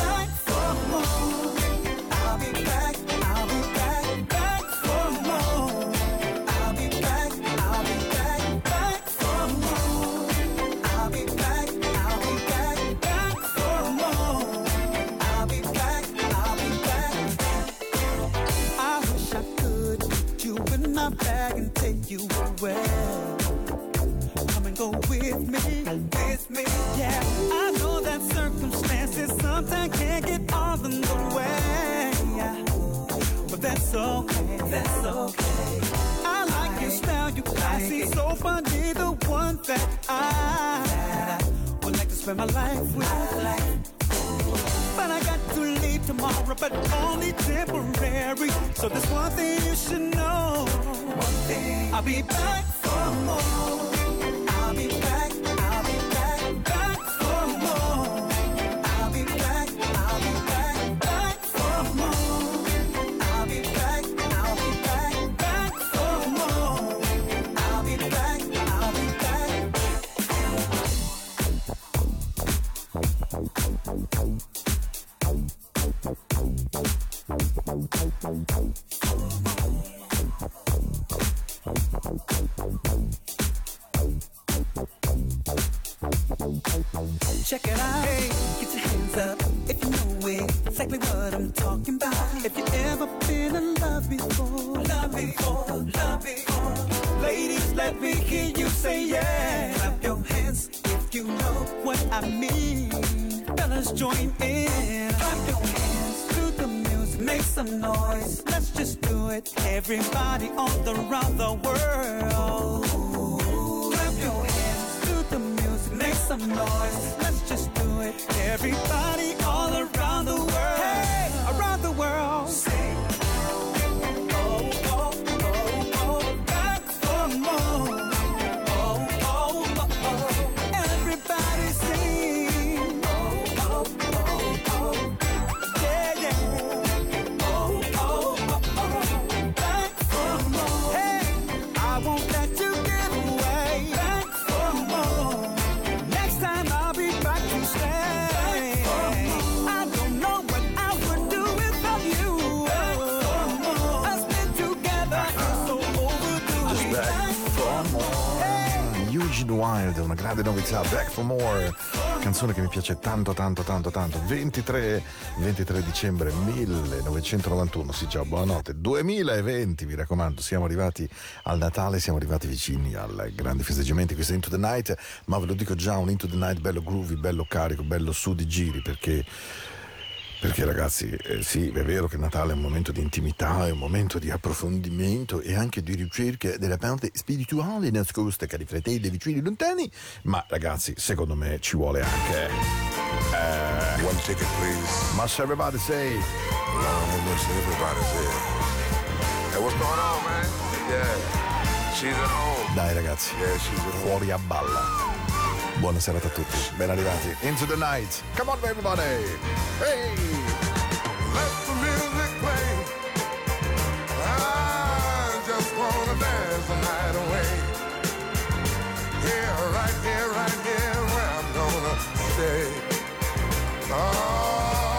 Be for more. That's okay, that's okay. I like your style, you classy, so funny, the one that I would like to spend my life with. But I got to leave tomorrow, but only temporary. So there's one thing you should know. One thing. I'll be back for more. Noise. Let's just do it. Everybody all Wild, una grande novità, Back for More, canzone che mi piace tanto tanto tanto tanto, 23, 23 dicembre 1991, sì già, buonanotte, 2020 mi raccomando, siamo arrivati al Natale, siamo arrivati vicini ai grandi festeggiamenti, questo Into the Night, ma ve lo dico già, un Into the Night bello groovy, bello carico, bello su di giri, perché perché ragazzi, eh, sì, è vero che Natale è un momento di intimità, è un momento di approfondimento e anche di ricerca della parte spirituale nascosta cari fratelli vicini lontani, ma ragazzi, secondo me ci vuole anche... Eh, One ticket, please. must everybody say... Long much everybody's here. Hey, what's going on, man? Yeah. She's at home. Dai ragazzi, Yeah, she's at home. fuori a balla. Buona serata a tutti, ben arrivati. Into the night. Come on everybody. Hey! Let the music play. I just wanna dance the night away. Here, right here, right here, where I'm gonna stay. All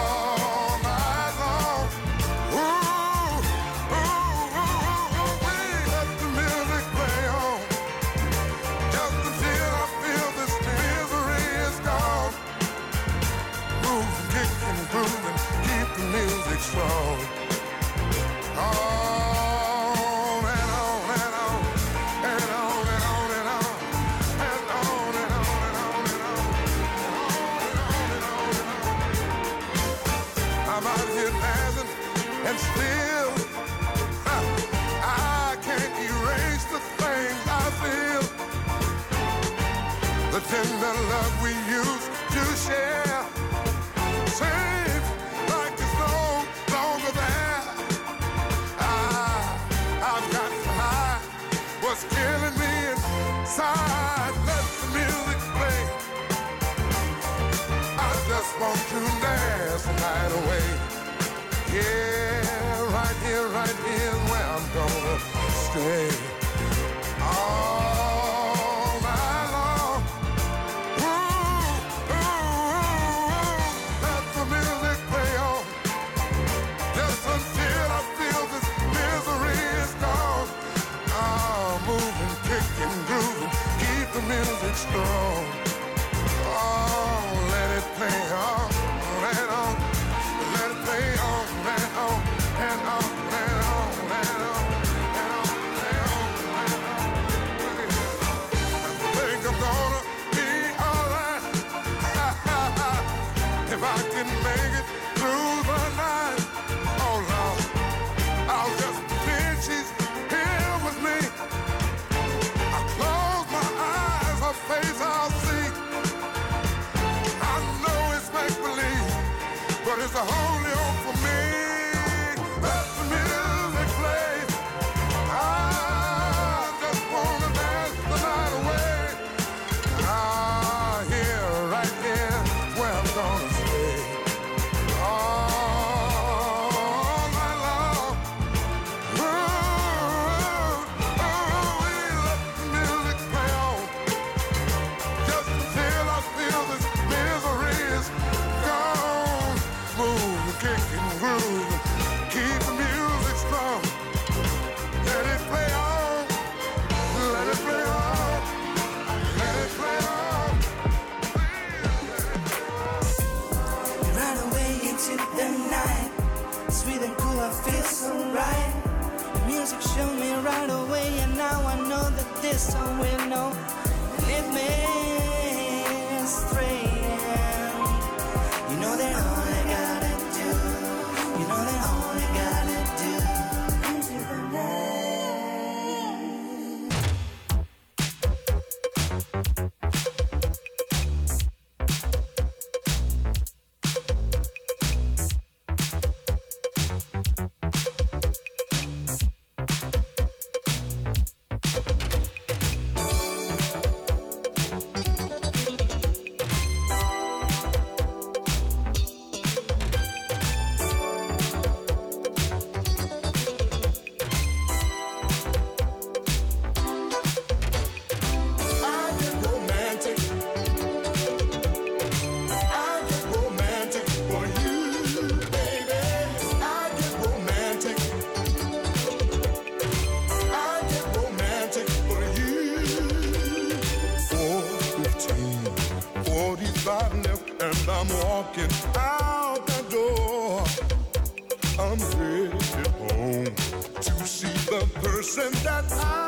person that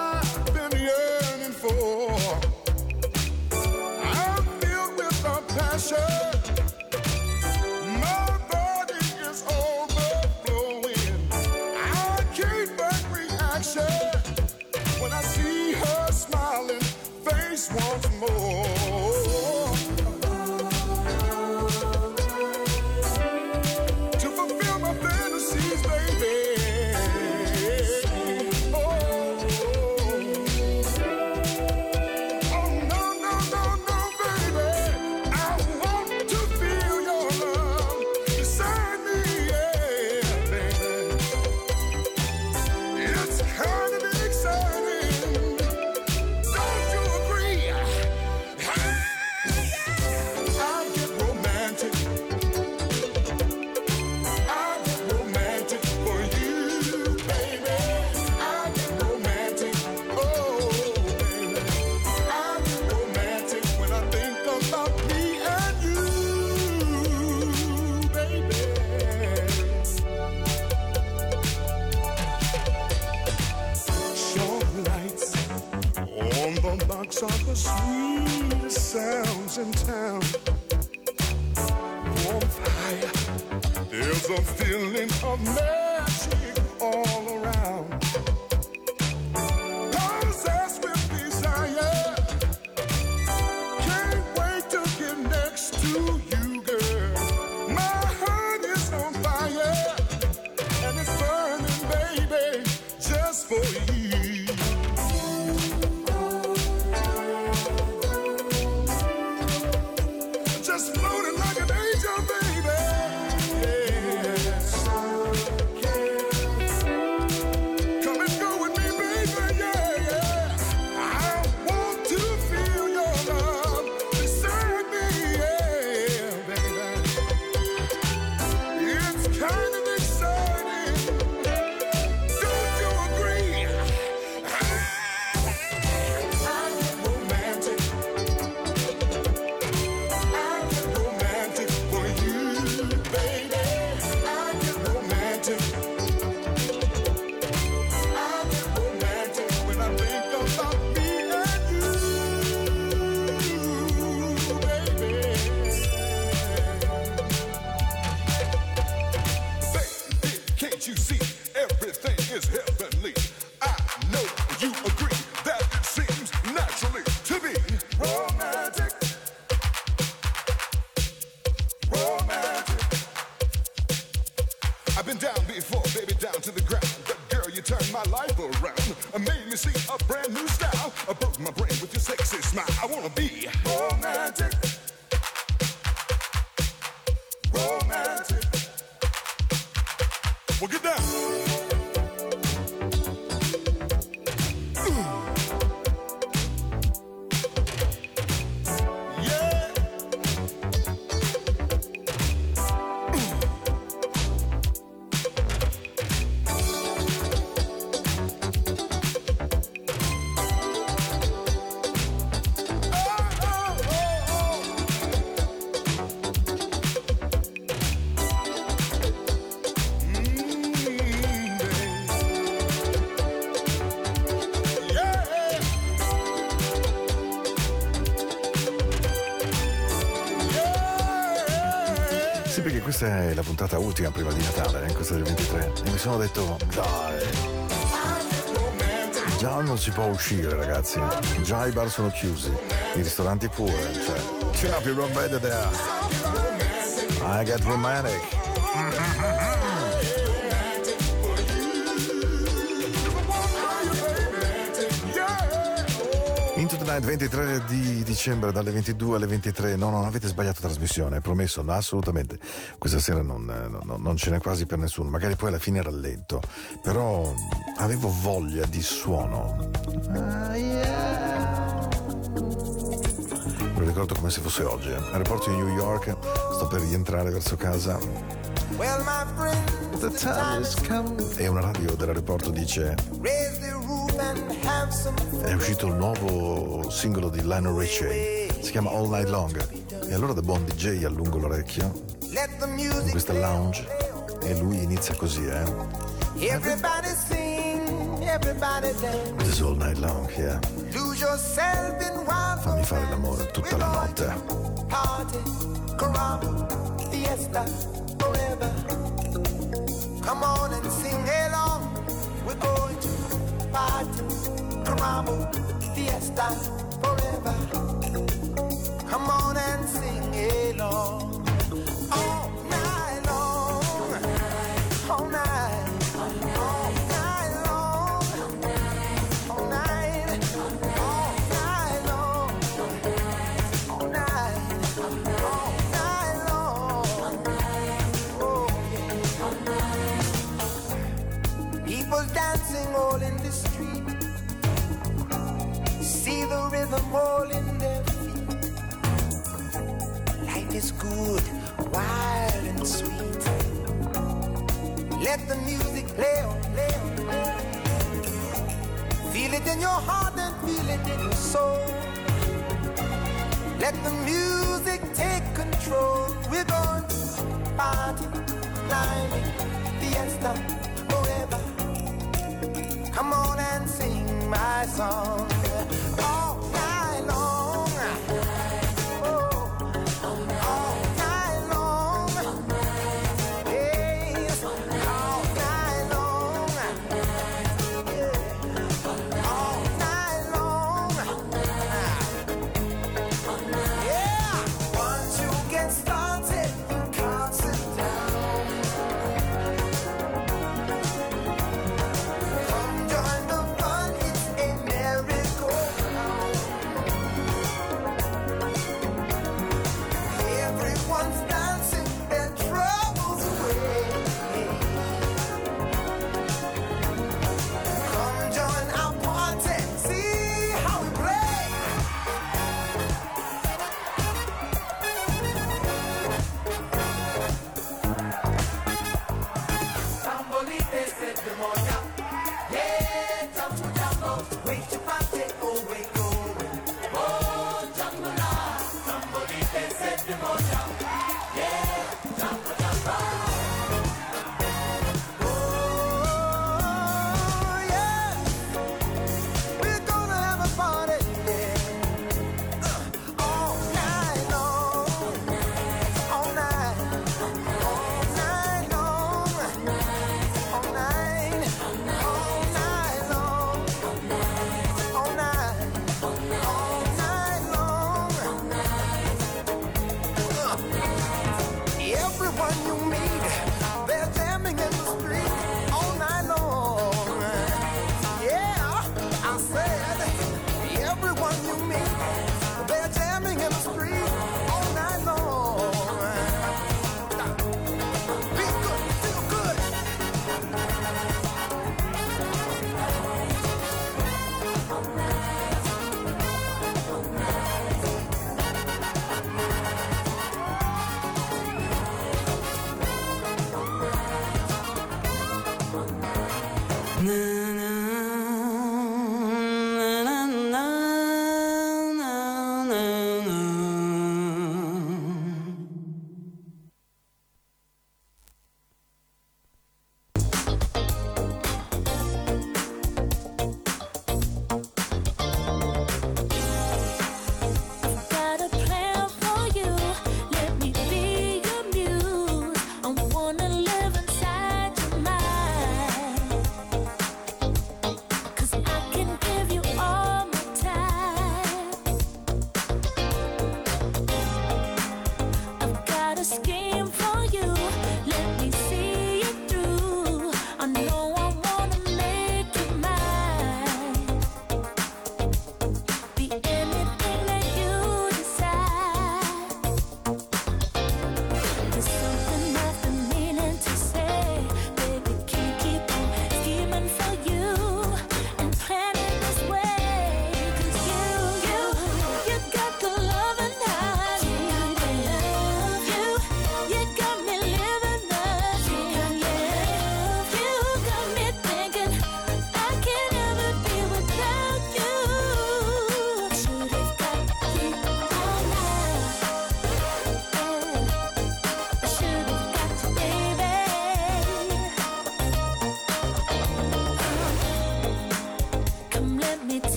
questa è la puntata ultima prima di Natale, eh, questa del 23. E mi sono detto, dai. Già non si può uscire, ragazzi. Già i bar sono chiusi, i ristoranti pure. Cioè, ciao, people better there. I get romantic. Into the Night 23 di dicembre dalle 22 alle 23 no non avete sbagliato trasmissione promesso no, assolutamente questa sera non, eh, no- non ce n'è quasi per nessuno magari poi alla fine era lento però avevo voglia di suono Ah, yeah. me lo ricordo come se fosse oggi eh. aeroporto di New York sto per rientrare verso casa Well, my friend, The time has come. e una radio dell'aeroporto dice è uscito il nuovo singolo di Lionel Richie si chiama All Night Long e allora da buon DJ allungo l'orecchio Let the in music questa lounge e lui inizia così eh Everybody sing, everybody dance. This is All Night Long yeah. Lose yourself in wild fammi fare l'amore tutta la notte Party, caramba, fiesta, forever. Come on and sing along. We're going to party, caramba, fiesta, They said the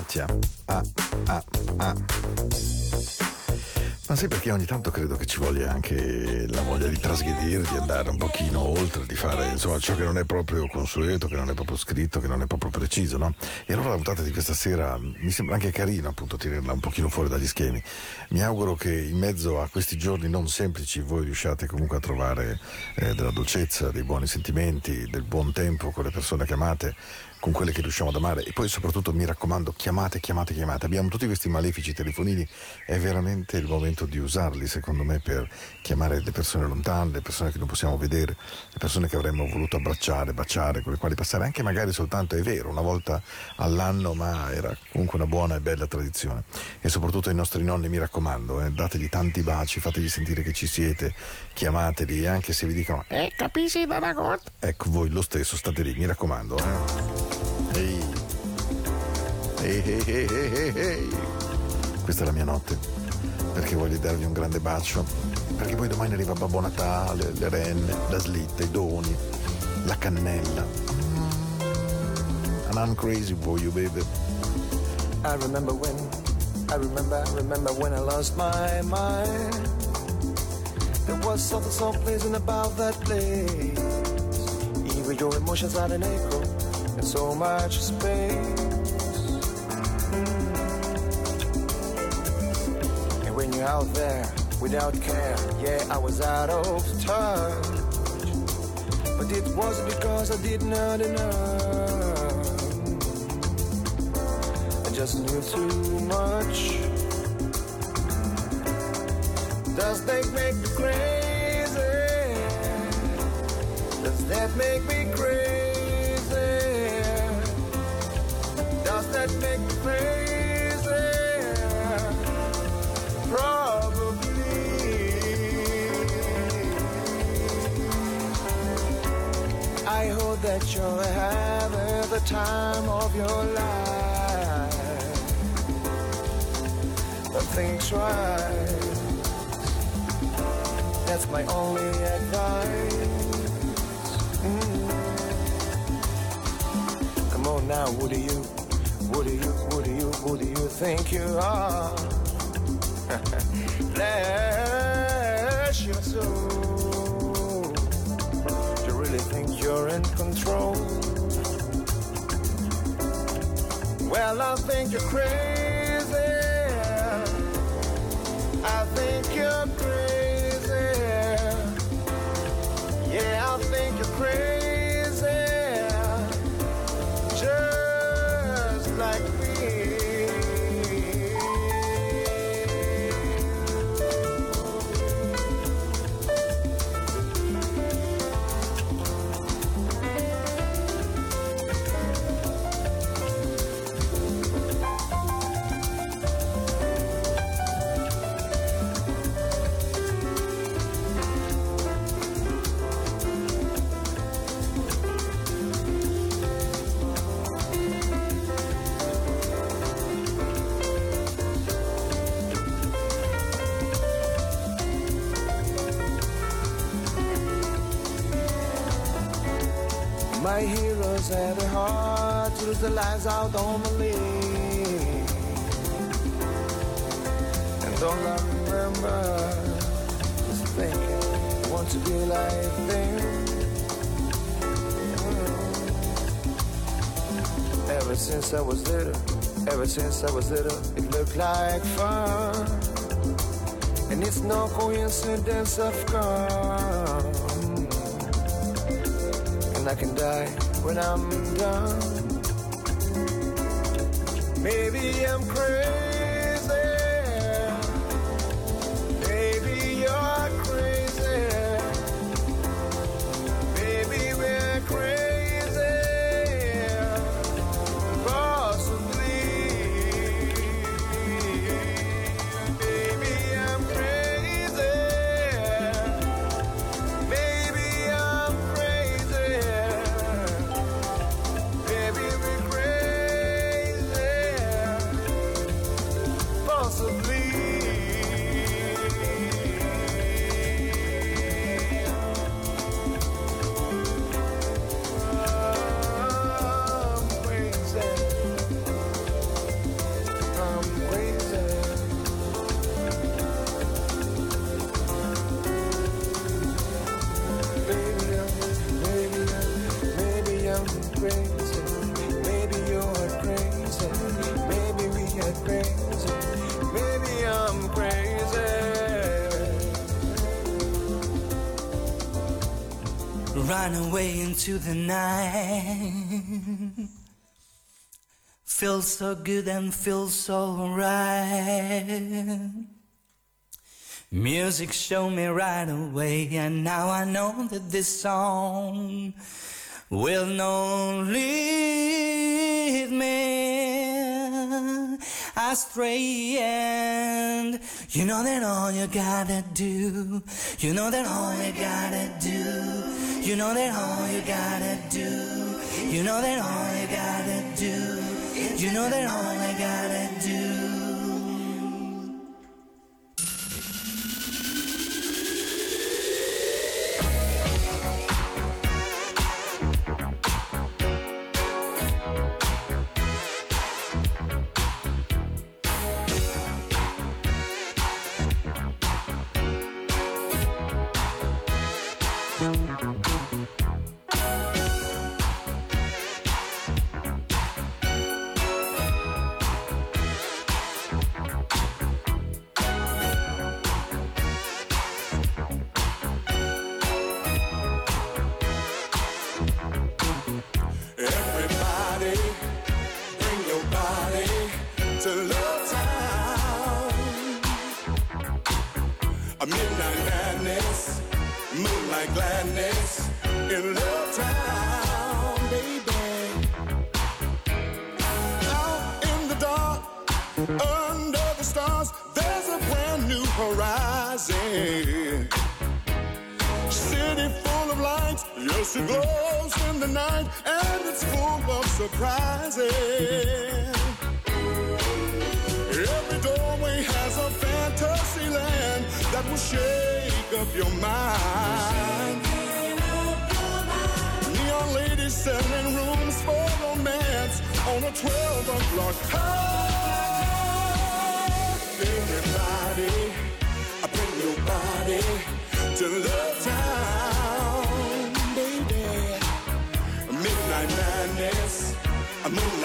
Gotcha. Ah, ah, ah. Ma sì, perché ogni tanto credo che ci voglia anche la voglia di trasgredire, di andare un pochino oltre, di fare insomma ciò che non è proprio consueto, che non è proprio scritto, che non è proprio preciso, no? E allora la puntata di questa sera mi sembra anche carino appunto tirarla un pochino fuori dagli schemi. Mi auguro che in mezzo a questi giorni non semplici voi riusciate comunque a trovare eh, della dolcezza, dei buoni sentimenti, del buon tempo con le persone che amate con quelle che riusciamo ad amare e poi soprattutto mi raccomando chiamate, chiamate, chiamate. Abbiamo tutti questi malefici telefonini, è veramente il momento di usarli secondo me per chiamare le persone lontane, le persone che non possiamo vedere, le persone che avremmo voluto abbracciare, baciare, con le quali passare anche magari soltanto, è vero, una volta all'anno, ma era comunque una buona e bella tradizione. E soprattutto ai nostri nonni mi raccomando, eh, dategli tanti baci, fategli sentire che ci siete, chiamateli anche se vi dicono eh capisci Danagot? Ecco voi lo stesso state lì, mi raccomando. Eh. Ehi. Ehi, ehi, ehi, ehi. Questa è la mia notte, perché voglio darvi un grande bacio, perché poi domani arriva Babbo Natale, le renne, la slitta, i doni, la cannella. And I'm crazy for you, baby. I remember when, I remember, I remember when I lost my mind. There was something so pleasant about that place. Even your emotions had an echo and so much space. And when you're out there without care, yeah, I was out of touch. But it wasn't because I did not enough. I just knew too much. Does that make me crazy? Does that make me crazy? That make me crazy? Probably. I hope that you're having the time of your life. But things right. That's my only advice. Mm. Come on now, who do you, who do you, who do you, who do you think you are? Bless your soul. Do you really think you're in control? Well, I think you're crazy. I think you're crazy. Yeah, I think you're crazy. All I remember is thinking, want to be like them. Ever since I was little, ever since I was little, it looked like fun. And it's no coincidence I've come and I can die when I'm done. Maybe I'm crazy. Into the night. Feels so good and feels so right. Music showed me right away, and now I know that this song will not lead me astray. And you know that all you gotta do, you know that all you gotta do, you know that all you gotta do, you know that all you gotta do, you know that all you gotta do.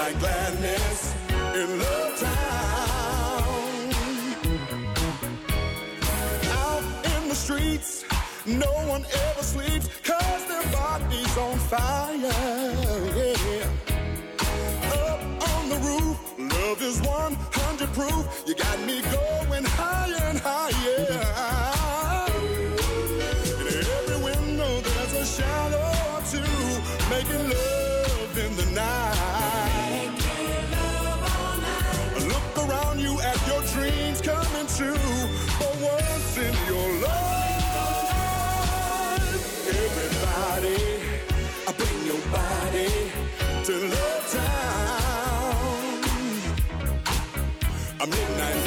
Moonlight gladness in Love Town. Out in the streets, no one ever sleeps, cause their body's on fire, yeah. Up on the roof, love is 100 proof. You got me going true. For once in your life, everybody, I bring your body to Love Town. A midnight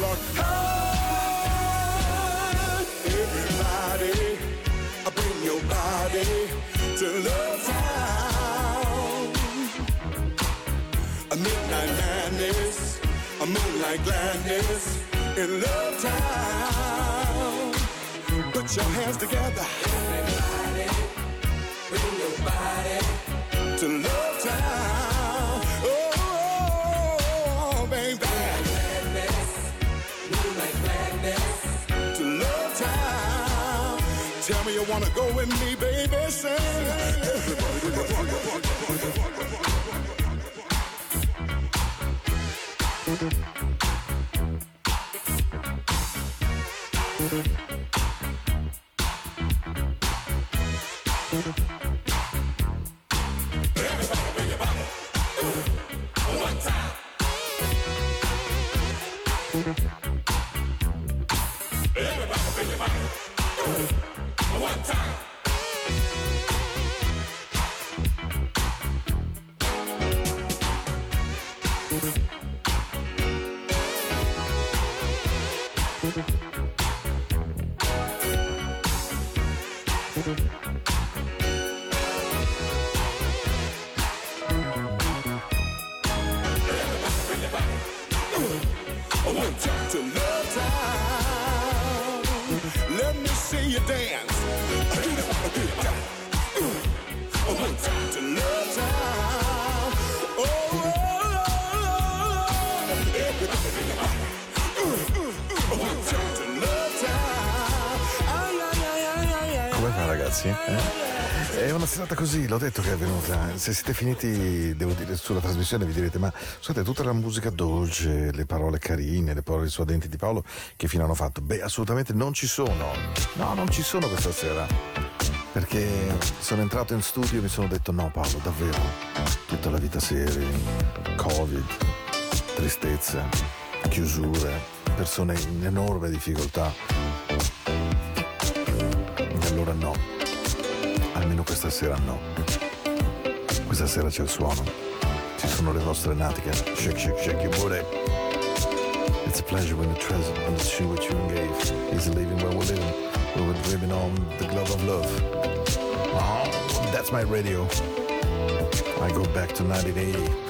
o'clock high. Everybody, bring your body to Love Town. A midnight madness, a moonlight gladness in Love Town. Put your hands together. Everybody, bring your body to Love Town. You wanna go with me, baby. Sing. Everybody, bring your body, l'ho detto che è venuta. Se siete finiti, devo dire, sulla trasmissione vi direte, ma scusate, tutta la musica dolce, le parole carine, le parole suadenti di Paolo, che fine hanno fatto? Beh, assolutamente non ci sono. No, non ci sono questa sera. Perché sono entrato in studio e mi sono detto, no Paolo, davvero, tutta la vita seria, Covid, tristezze, chiusure, persone in enorme difficoltà. E allora no, questa sera no. Questa sera c'è il suono, ci sono le vostre natiche. Shake, shake, shake your. It's a pleasure when the treasure and the shoe what you gave is living where we're living. We were dreaming on the glove of love. Oh, that's my radio. I go back to 1980.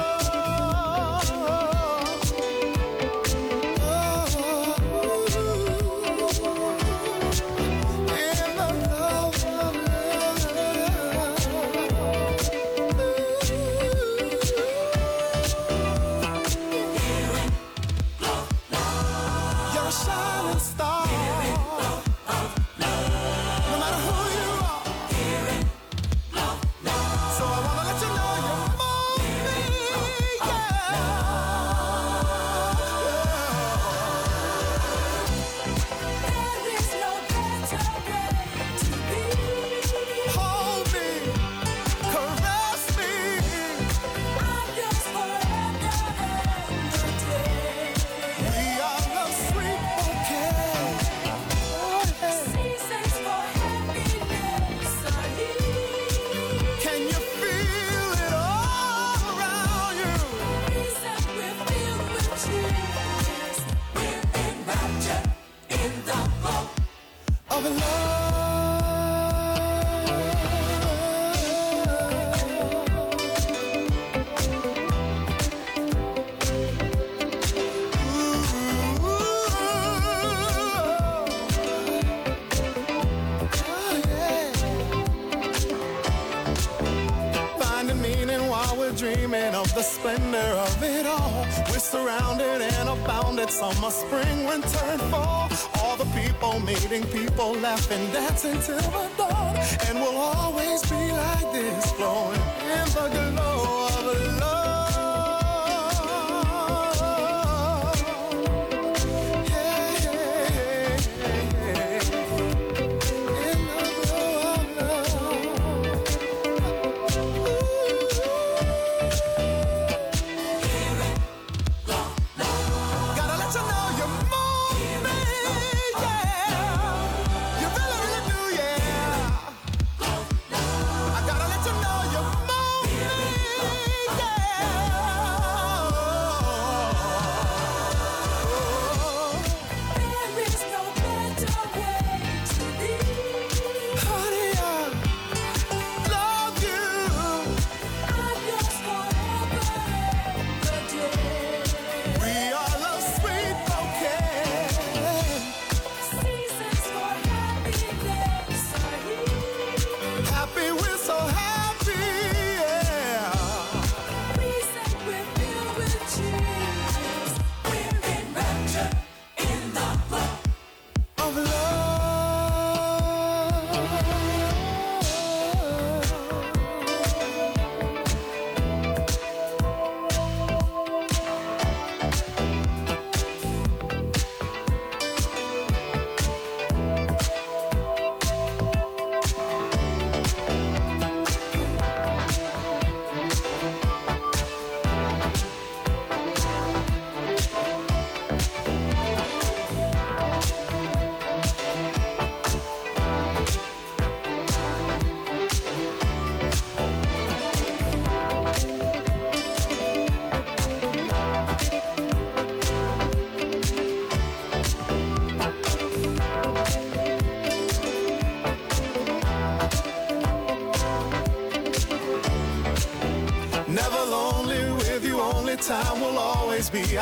Meeting people, laughing, dancing till the dawn. And we'll always be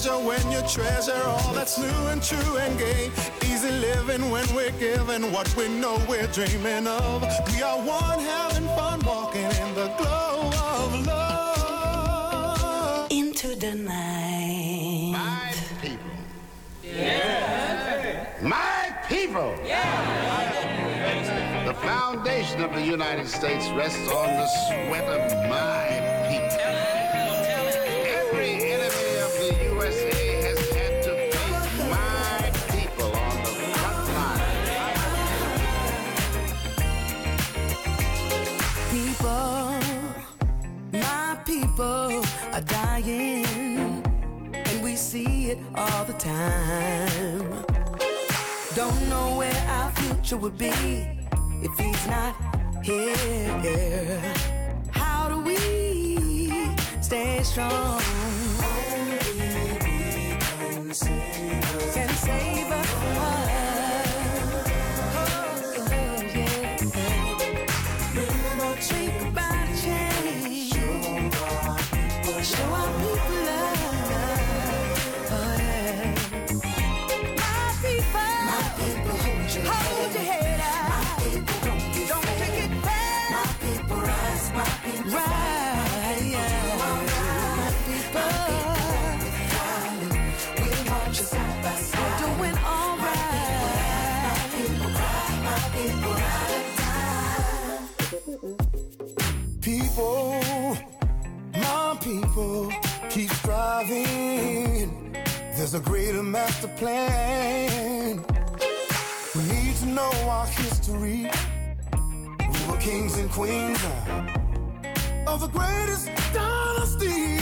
pleasure when you treasure all that's new and true and gay. Easy living when we're given what we know we're dreaming of. We are one having fun walking in the glow of love. Into the night. My people. My people. The foundation of the United States rests on the sweat of my people. See it all the time. Don't know where our future would be if he's not here. How do we stay strong? Can save us. Oh, people, keep striving. There's a greater master plan. We need to know our history. We were kings and queens of the greatest dynasty.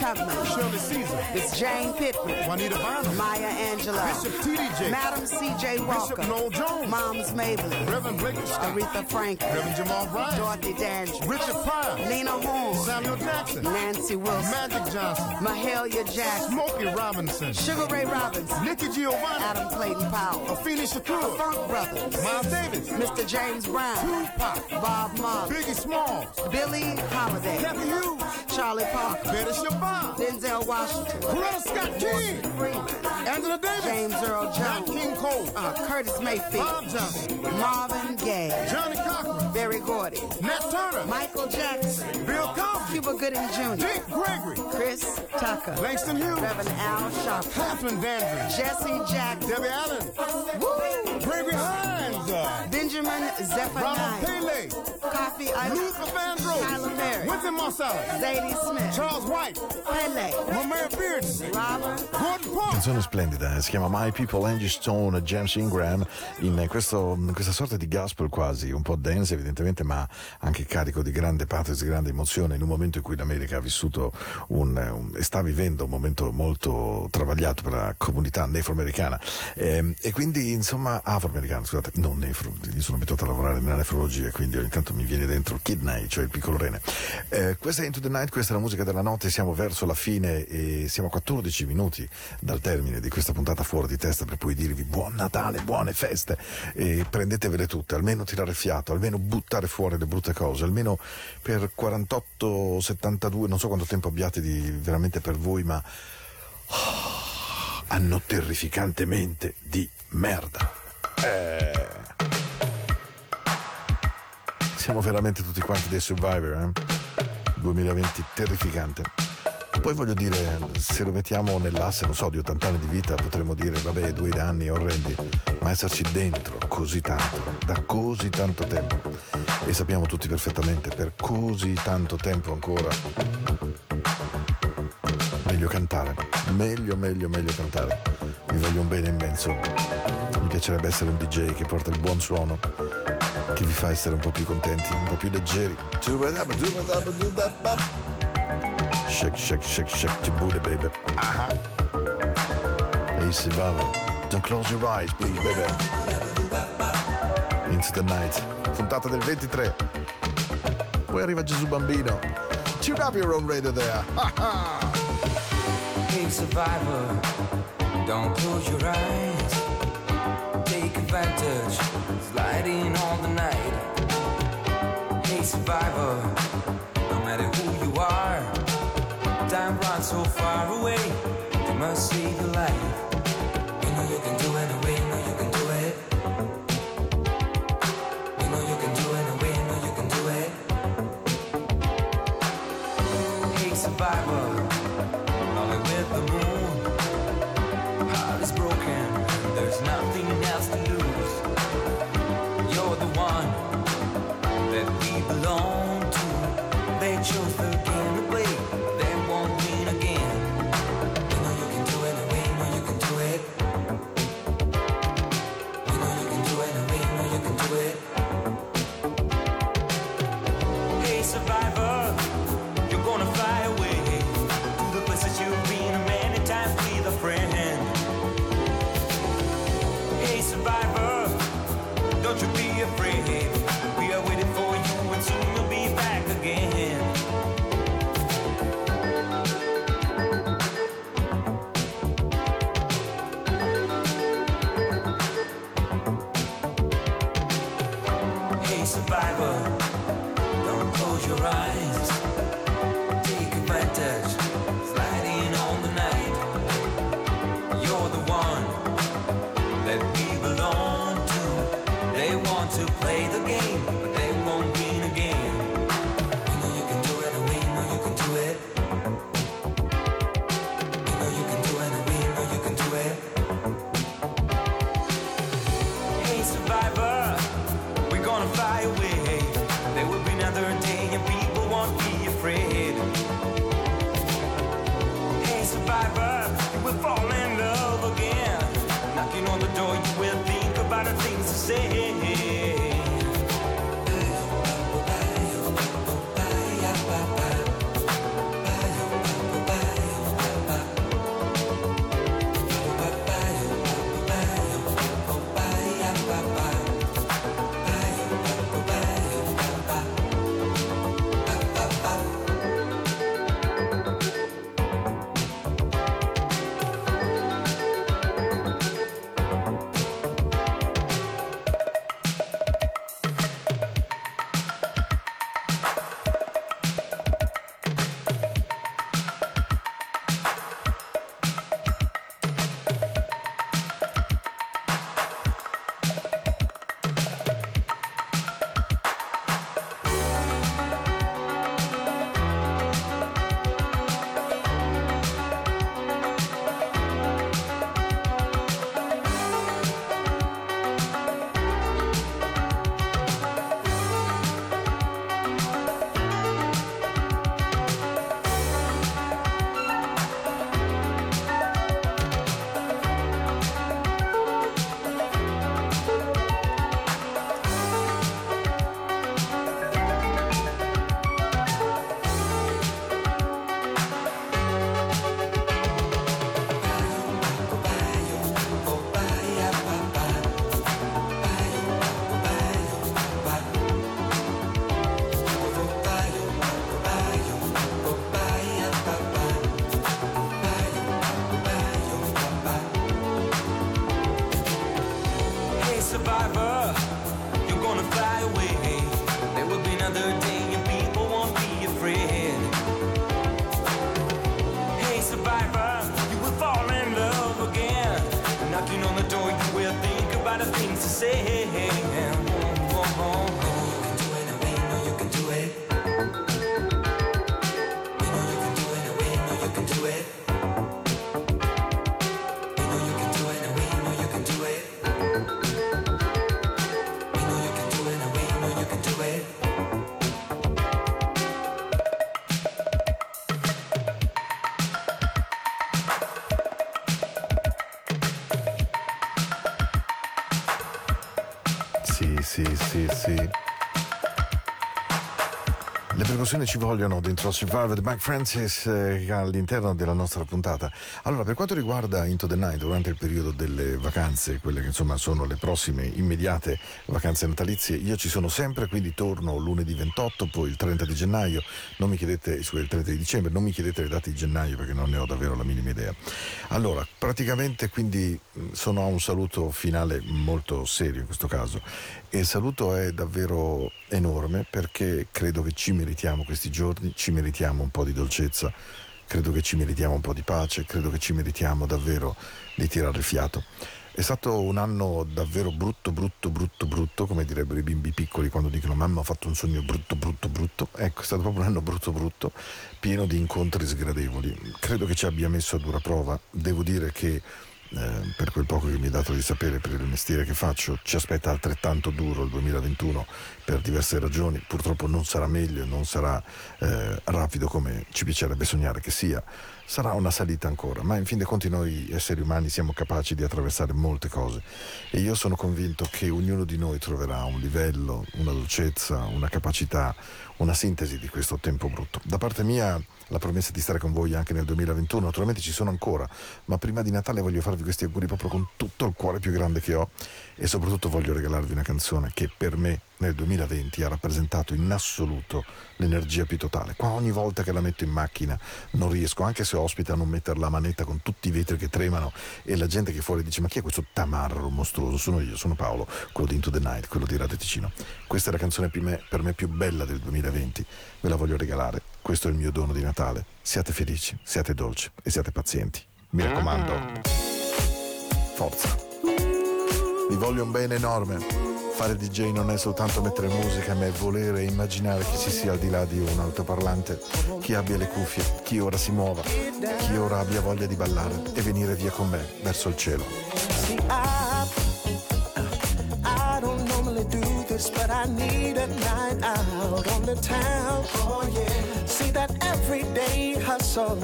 Harriet Tubman, Shirley Caesar, Miss Jane Pittman, Juanita Bynum, Maya Angelou, Bishop T.D.J., Madam C.J. Walker, Bishop Noel Jones, Moms Mabley, Reverend Blake Aretha Franklin, Reverend Jamal Bryant, Dorothy Dandridge, Richard Pryor, Lena Horne, Samuel Jackson, Nancy Wilson, Magic Johnson, Mahalia Jackson, Smokey Robinson, Sugar Ray Robinson, Nikki Giovanni, Adam Clayton Powell, Afeni the Shakur, Funk Brothers, Miles Davis, Mr. James Brown, Tupac, Bob Marley, Biggie Smalls, Billie Holiday, Cathy Hughes, Charlie Parker, Betty Shabazz, Denzel Washington, Coretta Scott King, Angela Davis, James Earl Nat Jones, King Cole, uh, Curtis Mayfield, Bob Johnson, Marvin Gaye, Johnnie Cochran, Berry Gordy, Nat Turner, Michael Jackson, Bill Cosby, Cuba Gooding Jr., Dick Gregory, Chris Tucker, Langston Hughes, Reverend Al Sharpton, Catherine Dandridge, Jesse Jackson, Debbie Allen, Woo! Gregory Hines, uh, Benjamin Ronald Zephaniah, Pele, Coffee Island, Luther Vandross, Tyler Perry, Wynton Marsalis, Zadie Smith, Charles White, Pele, Romare Bearden, Robert, Gordon Parks, Canzone splendida, si chiama My People, Angie Stone, James Ingram, in, questo- in questa sorta di gospel quasi, un po' dance evidentemente, ma anche carico di grande pathos, di grande emozione, in un momento in cui l'America ha vissuto un, un- e sta vivendo un momento molto travagliato per la comunità nefroamericana. Ehm, e quindi, insomma, afroamericana, scusate, non nefro, io sono abituato a lavorare nella nefrologia, quindi ogni tanto mi viene dentro kidney, cioè il piccolo rene. Eh, questa è Into the Night, questa è la musica della notte, siamo verso la fine e siamo a 14 minuti dal termine di questa puntata fuori di testa per poi dirvi buon Natale, buone feste e prendetevele tutte, almeno tirare fiato, almeno buttare fuori le brutte cose, almeno per 48, 72, non so quanto tempo abbiate di, veramente per voi, ma hanno terrificantemente di merda. Eh. Siamo veramente tutti quanti dei survivor, eh? 2020 terrificante. Poi voglio dire, se lo mettiamo nell'asse, non so, di 80 anni di vita, potremmo dire, vabbè, due anni orrendi, ma esserci dentro così tanto, da così tanto tempo, e sappiamo tutti perfettamente, per così tanto tempo ancora, meglio cantare, meglio, meglio, meglio cantare. Vi voglio un bene immenso. Mi piacerebbe essere un DJ che porta il buon suono, che vi fa essere un po' più contenti, un po' più leggeri. Shake, shake, shake, shake your booty, baby. Uh-huh. Hey, Sivava. Don't close your eyes, please, baby. Into the night. Puntata del 23. Poi arriva Gesù Bambino. Tune up your own radio there. Hey survivor, don't close your eyes. Take advantage, sliding all the night. Hey survivor, mercy Le percussioni ci vogliono dentro Survivor Mike Francis eh, all'interno della nostra puntata. Allora, per quanto riguarda Into the Night, durante il periodo delle vacanze, quelle che insomma sono le prossime immediate vacanze natalizie, io ci sono sempre, quindi torno lunedì 28, poi il 30 di gennaio, non mi chiedete, scusa, il 30 di dicembre, non mi chiedete le date di gennaio perché non ne ho davvero la minima idea. Allora, praticamente quindi sono a un saluto finale molto serio in questo caso e il saluto è davvero enorme perché credo che ci meritiamo questi giorni, ci meritiamo un po' di dolcezza, credo che ci meritiamo un po' di pace, credo che ci meritiamo davvero di tirare il fiato. È stato un anno davvero brutto, brutto, brutto, brutto, come direbbero i bimbi piccoli quando dicono mamma ho fatto un sogno brutto, brutto, brutto. Ecco, è stato proprio un anno brutto, brutto, pieno di incontri sgradevoli. Credo che ci abbia messo a dura prova. Devo dire che eh, per quel poco che mi è dato di sapere per il mestiere che faccio, ci aspetta altrettanto duro il 2021 per diverse ragioni. Purtroppo non sarà meglio, non sarà eh, rapido come ci piacerebbe sognare che sia. Sarà una salita ancora, ma in fin dei conti noi esseri umani siamo capaci di attraversare molte cose e io sono convinto che ognuno di noi troverà un livello, una dolcezza, una capacità, una sintesi di questo tempo brutto. Da parte mia la promessa di stare con voi anche nel 2021, naturalmente ci sono ancora, ma prima di Natale voglio farvi questi auguri proprio con tutto il cuore più grande che ho e soprattutto voglio regalarvi una canzone che per me nel 2020 ha rappresentato in assoluto l'energia più totale. Qua ogni volta che la metto in macchina non riesco, anche se ospita, a non mettere la manetta con tutti i vetri che tremano e la gente che fuori dice ma chi è questo tamarro mostruoso? Sono io, sono Paolo, quello di Into the Night, quello di Radio Ticino. Questa è la canzone per me, per me più bella del 2020, ve la voglio regalare, questo è il mio dono di Natale. Siate felici, siate dolci e siate pazienti. Mi raccomando, forza. Vi voglio un bene enorme. Fare DJ non è soltanto mettere musica, ma è volere e immaginare che ci sia al di là di un altoparlante, chi abbia le cuffie, chi ora si muova, chi ora abbia voglia di ballare e venire via con me verso il cielo. See, I, I Oh yeah. See that everyday hustle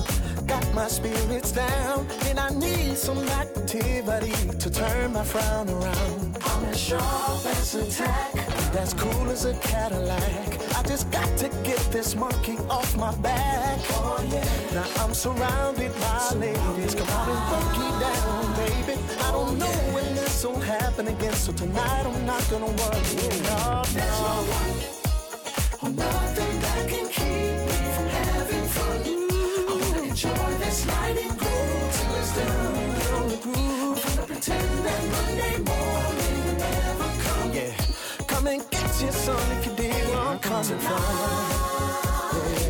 got my spirits down, and I need some activity to turn my frown around. I'm as sharp as a tack, that's cool as a Cadillac. I just got to get this monkey off my back. Oh yeah. Now I'm surrounded by ladies. Come on and it down, baby. I don't know when this will happen again, so tonight I'm not gonna worry. No, There's no come and get your son if you dig where I'm coming from.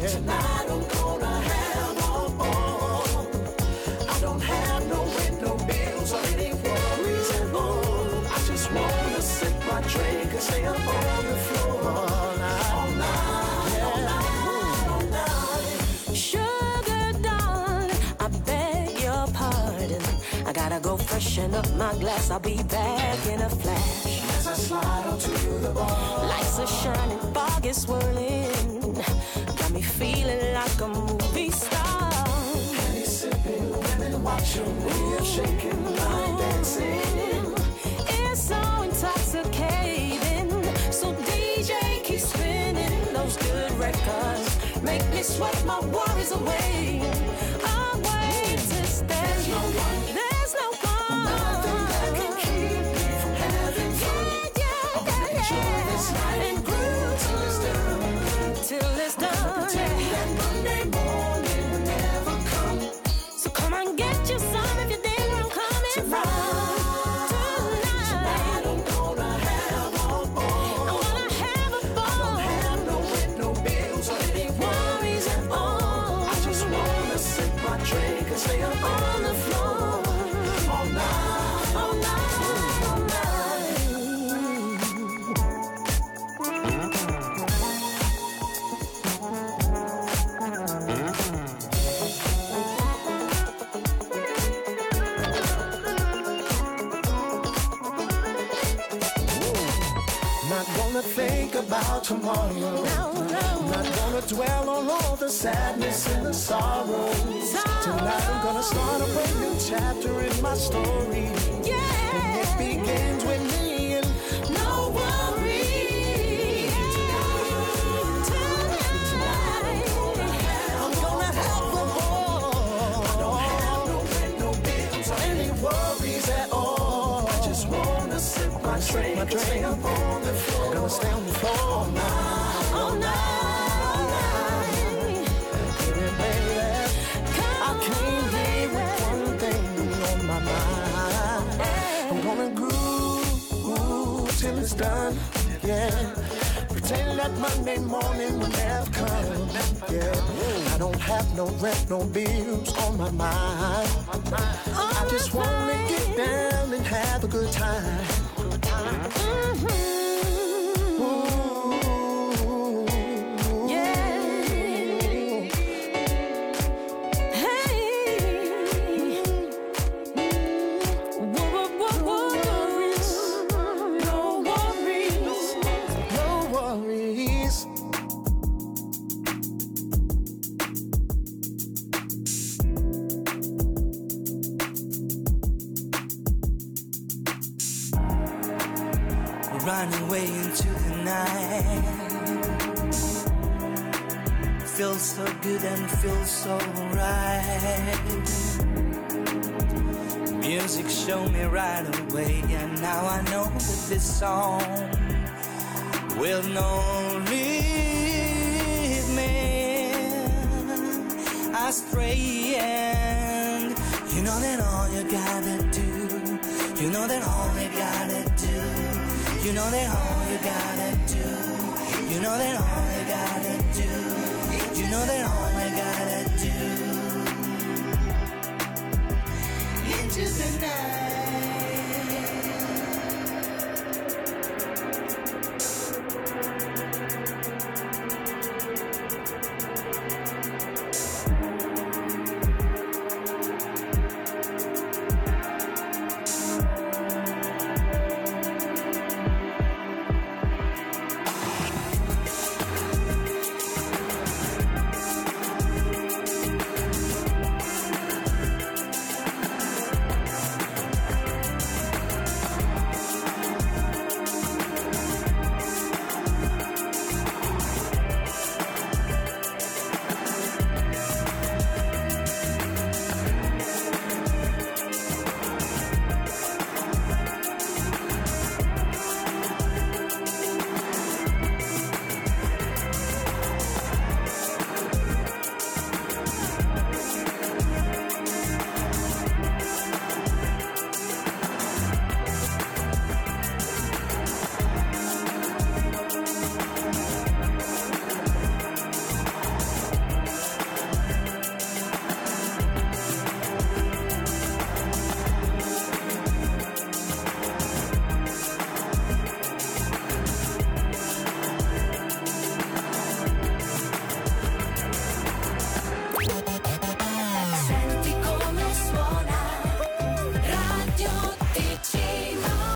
Yeah. Tonight I'm gonna have all. all. I don't have no rent, no bills, or any worries at all. I just wanna sip my drink and stay up on the floor gotta go freshen up my glass. I'll be back in a flash. Slide onto the bar, Lights are shining, fog is swirling. Got me feeling like a movie star. Henny sipping, women watching, are shaking, line dancing. It's so intoxicating. So DJ keep spinning those good records. Make me sweat my worries away. I'm way to stay. There's no one. And till it's done. Till it's done. About tomorrow. Not gonna dwell on all the sadness and the sorrow. Tonight I'm gonna start a brand new chapter in my story. And it begins with me drink, my drink up on the floor. Gonna stay on the floor all night, all night. Get it, baby. I came here with one thing on my mind. I'm gonna groove till it's done, yeah. Pretend that Monday morning will never come, yeah. I don't have no rent, no bills on my mind. I just wanna get down and have a good time. No so right. Music showed me right away, and now I know that this song will not lead me astray. And you know that all you gotta do, you know that all you gotta do, you know that all you gotta do, you know that all you gotta do, you know that all do. Into the Senti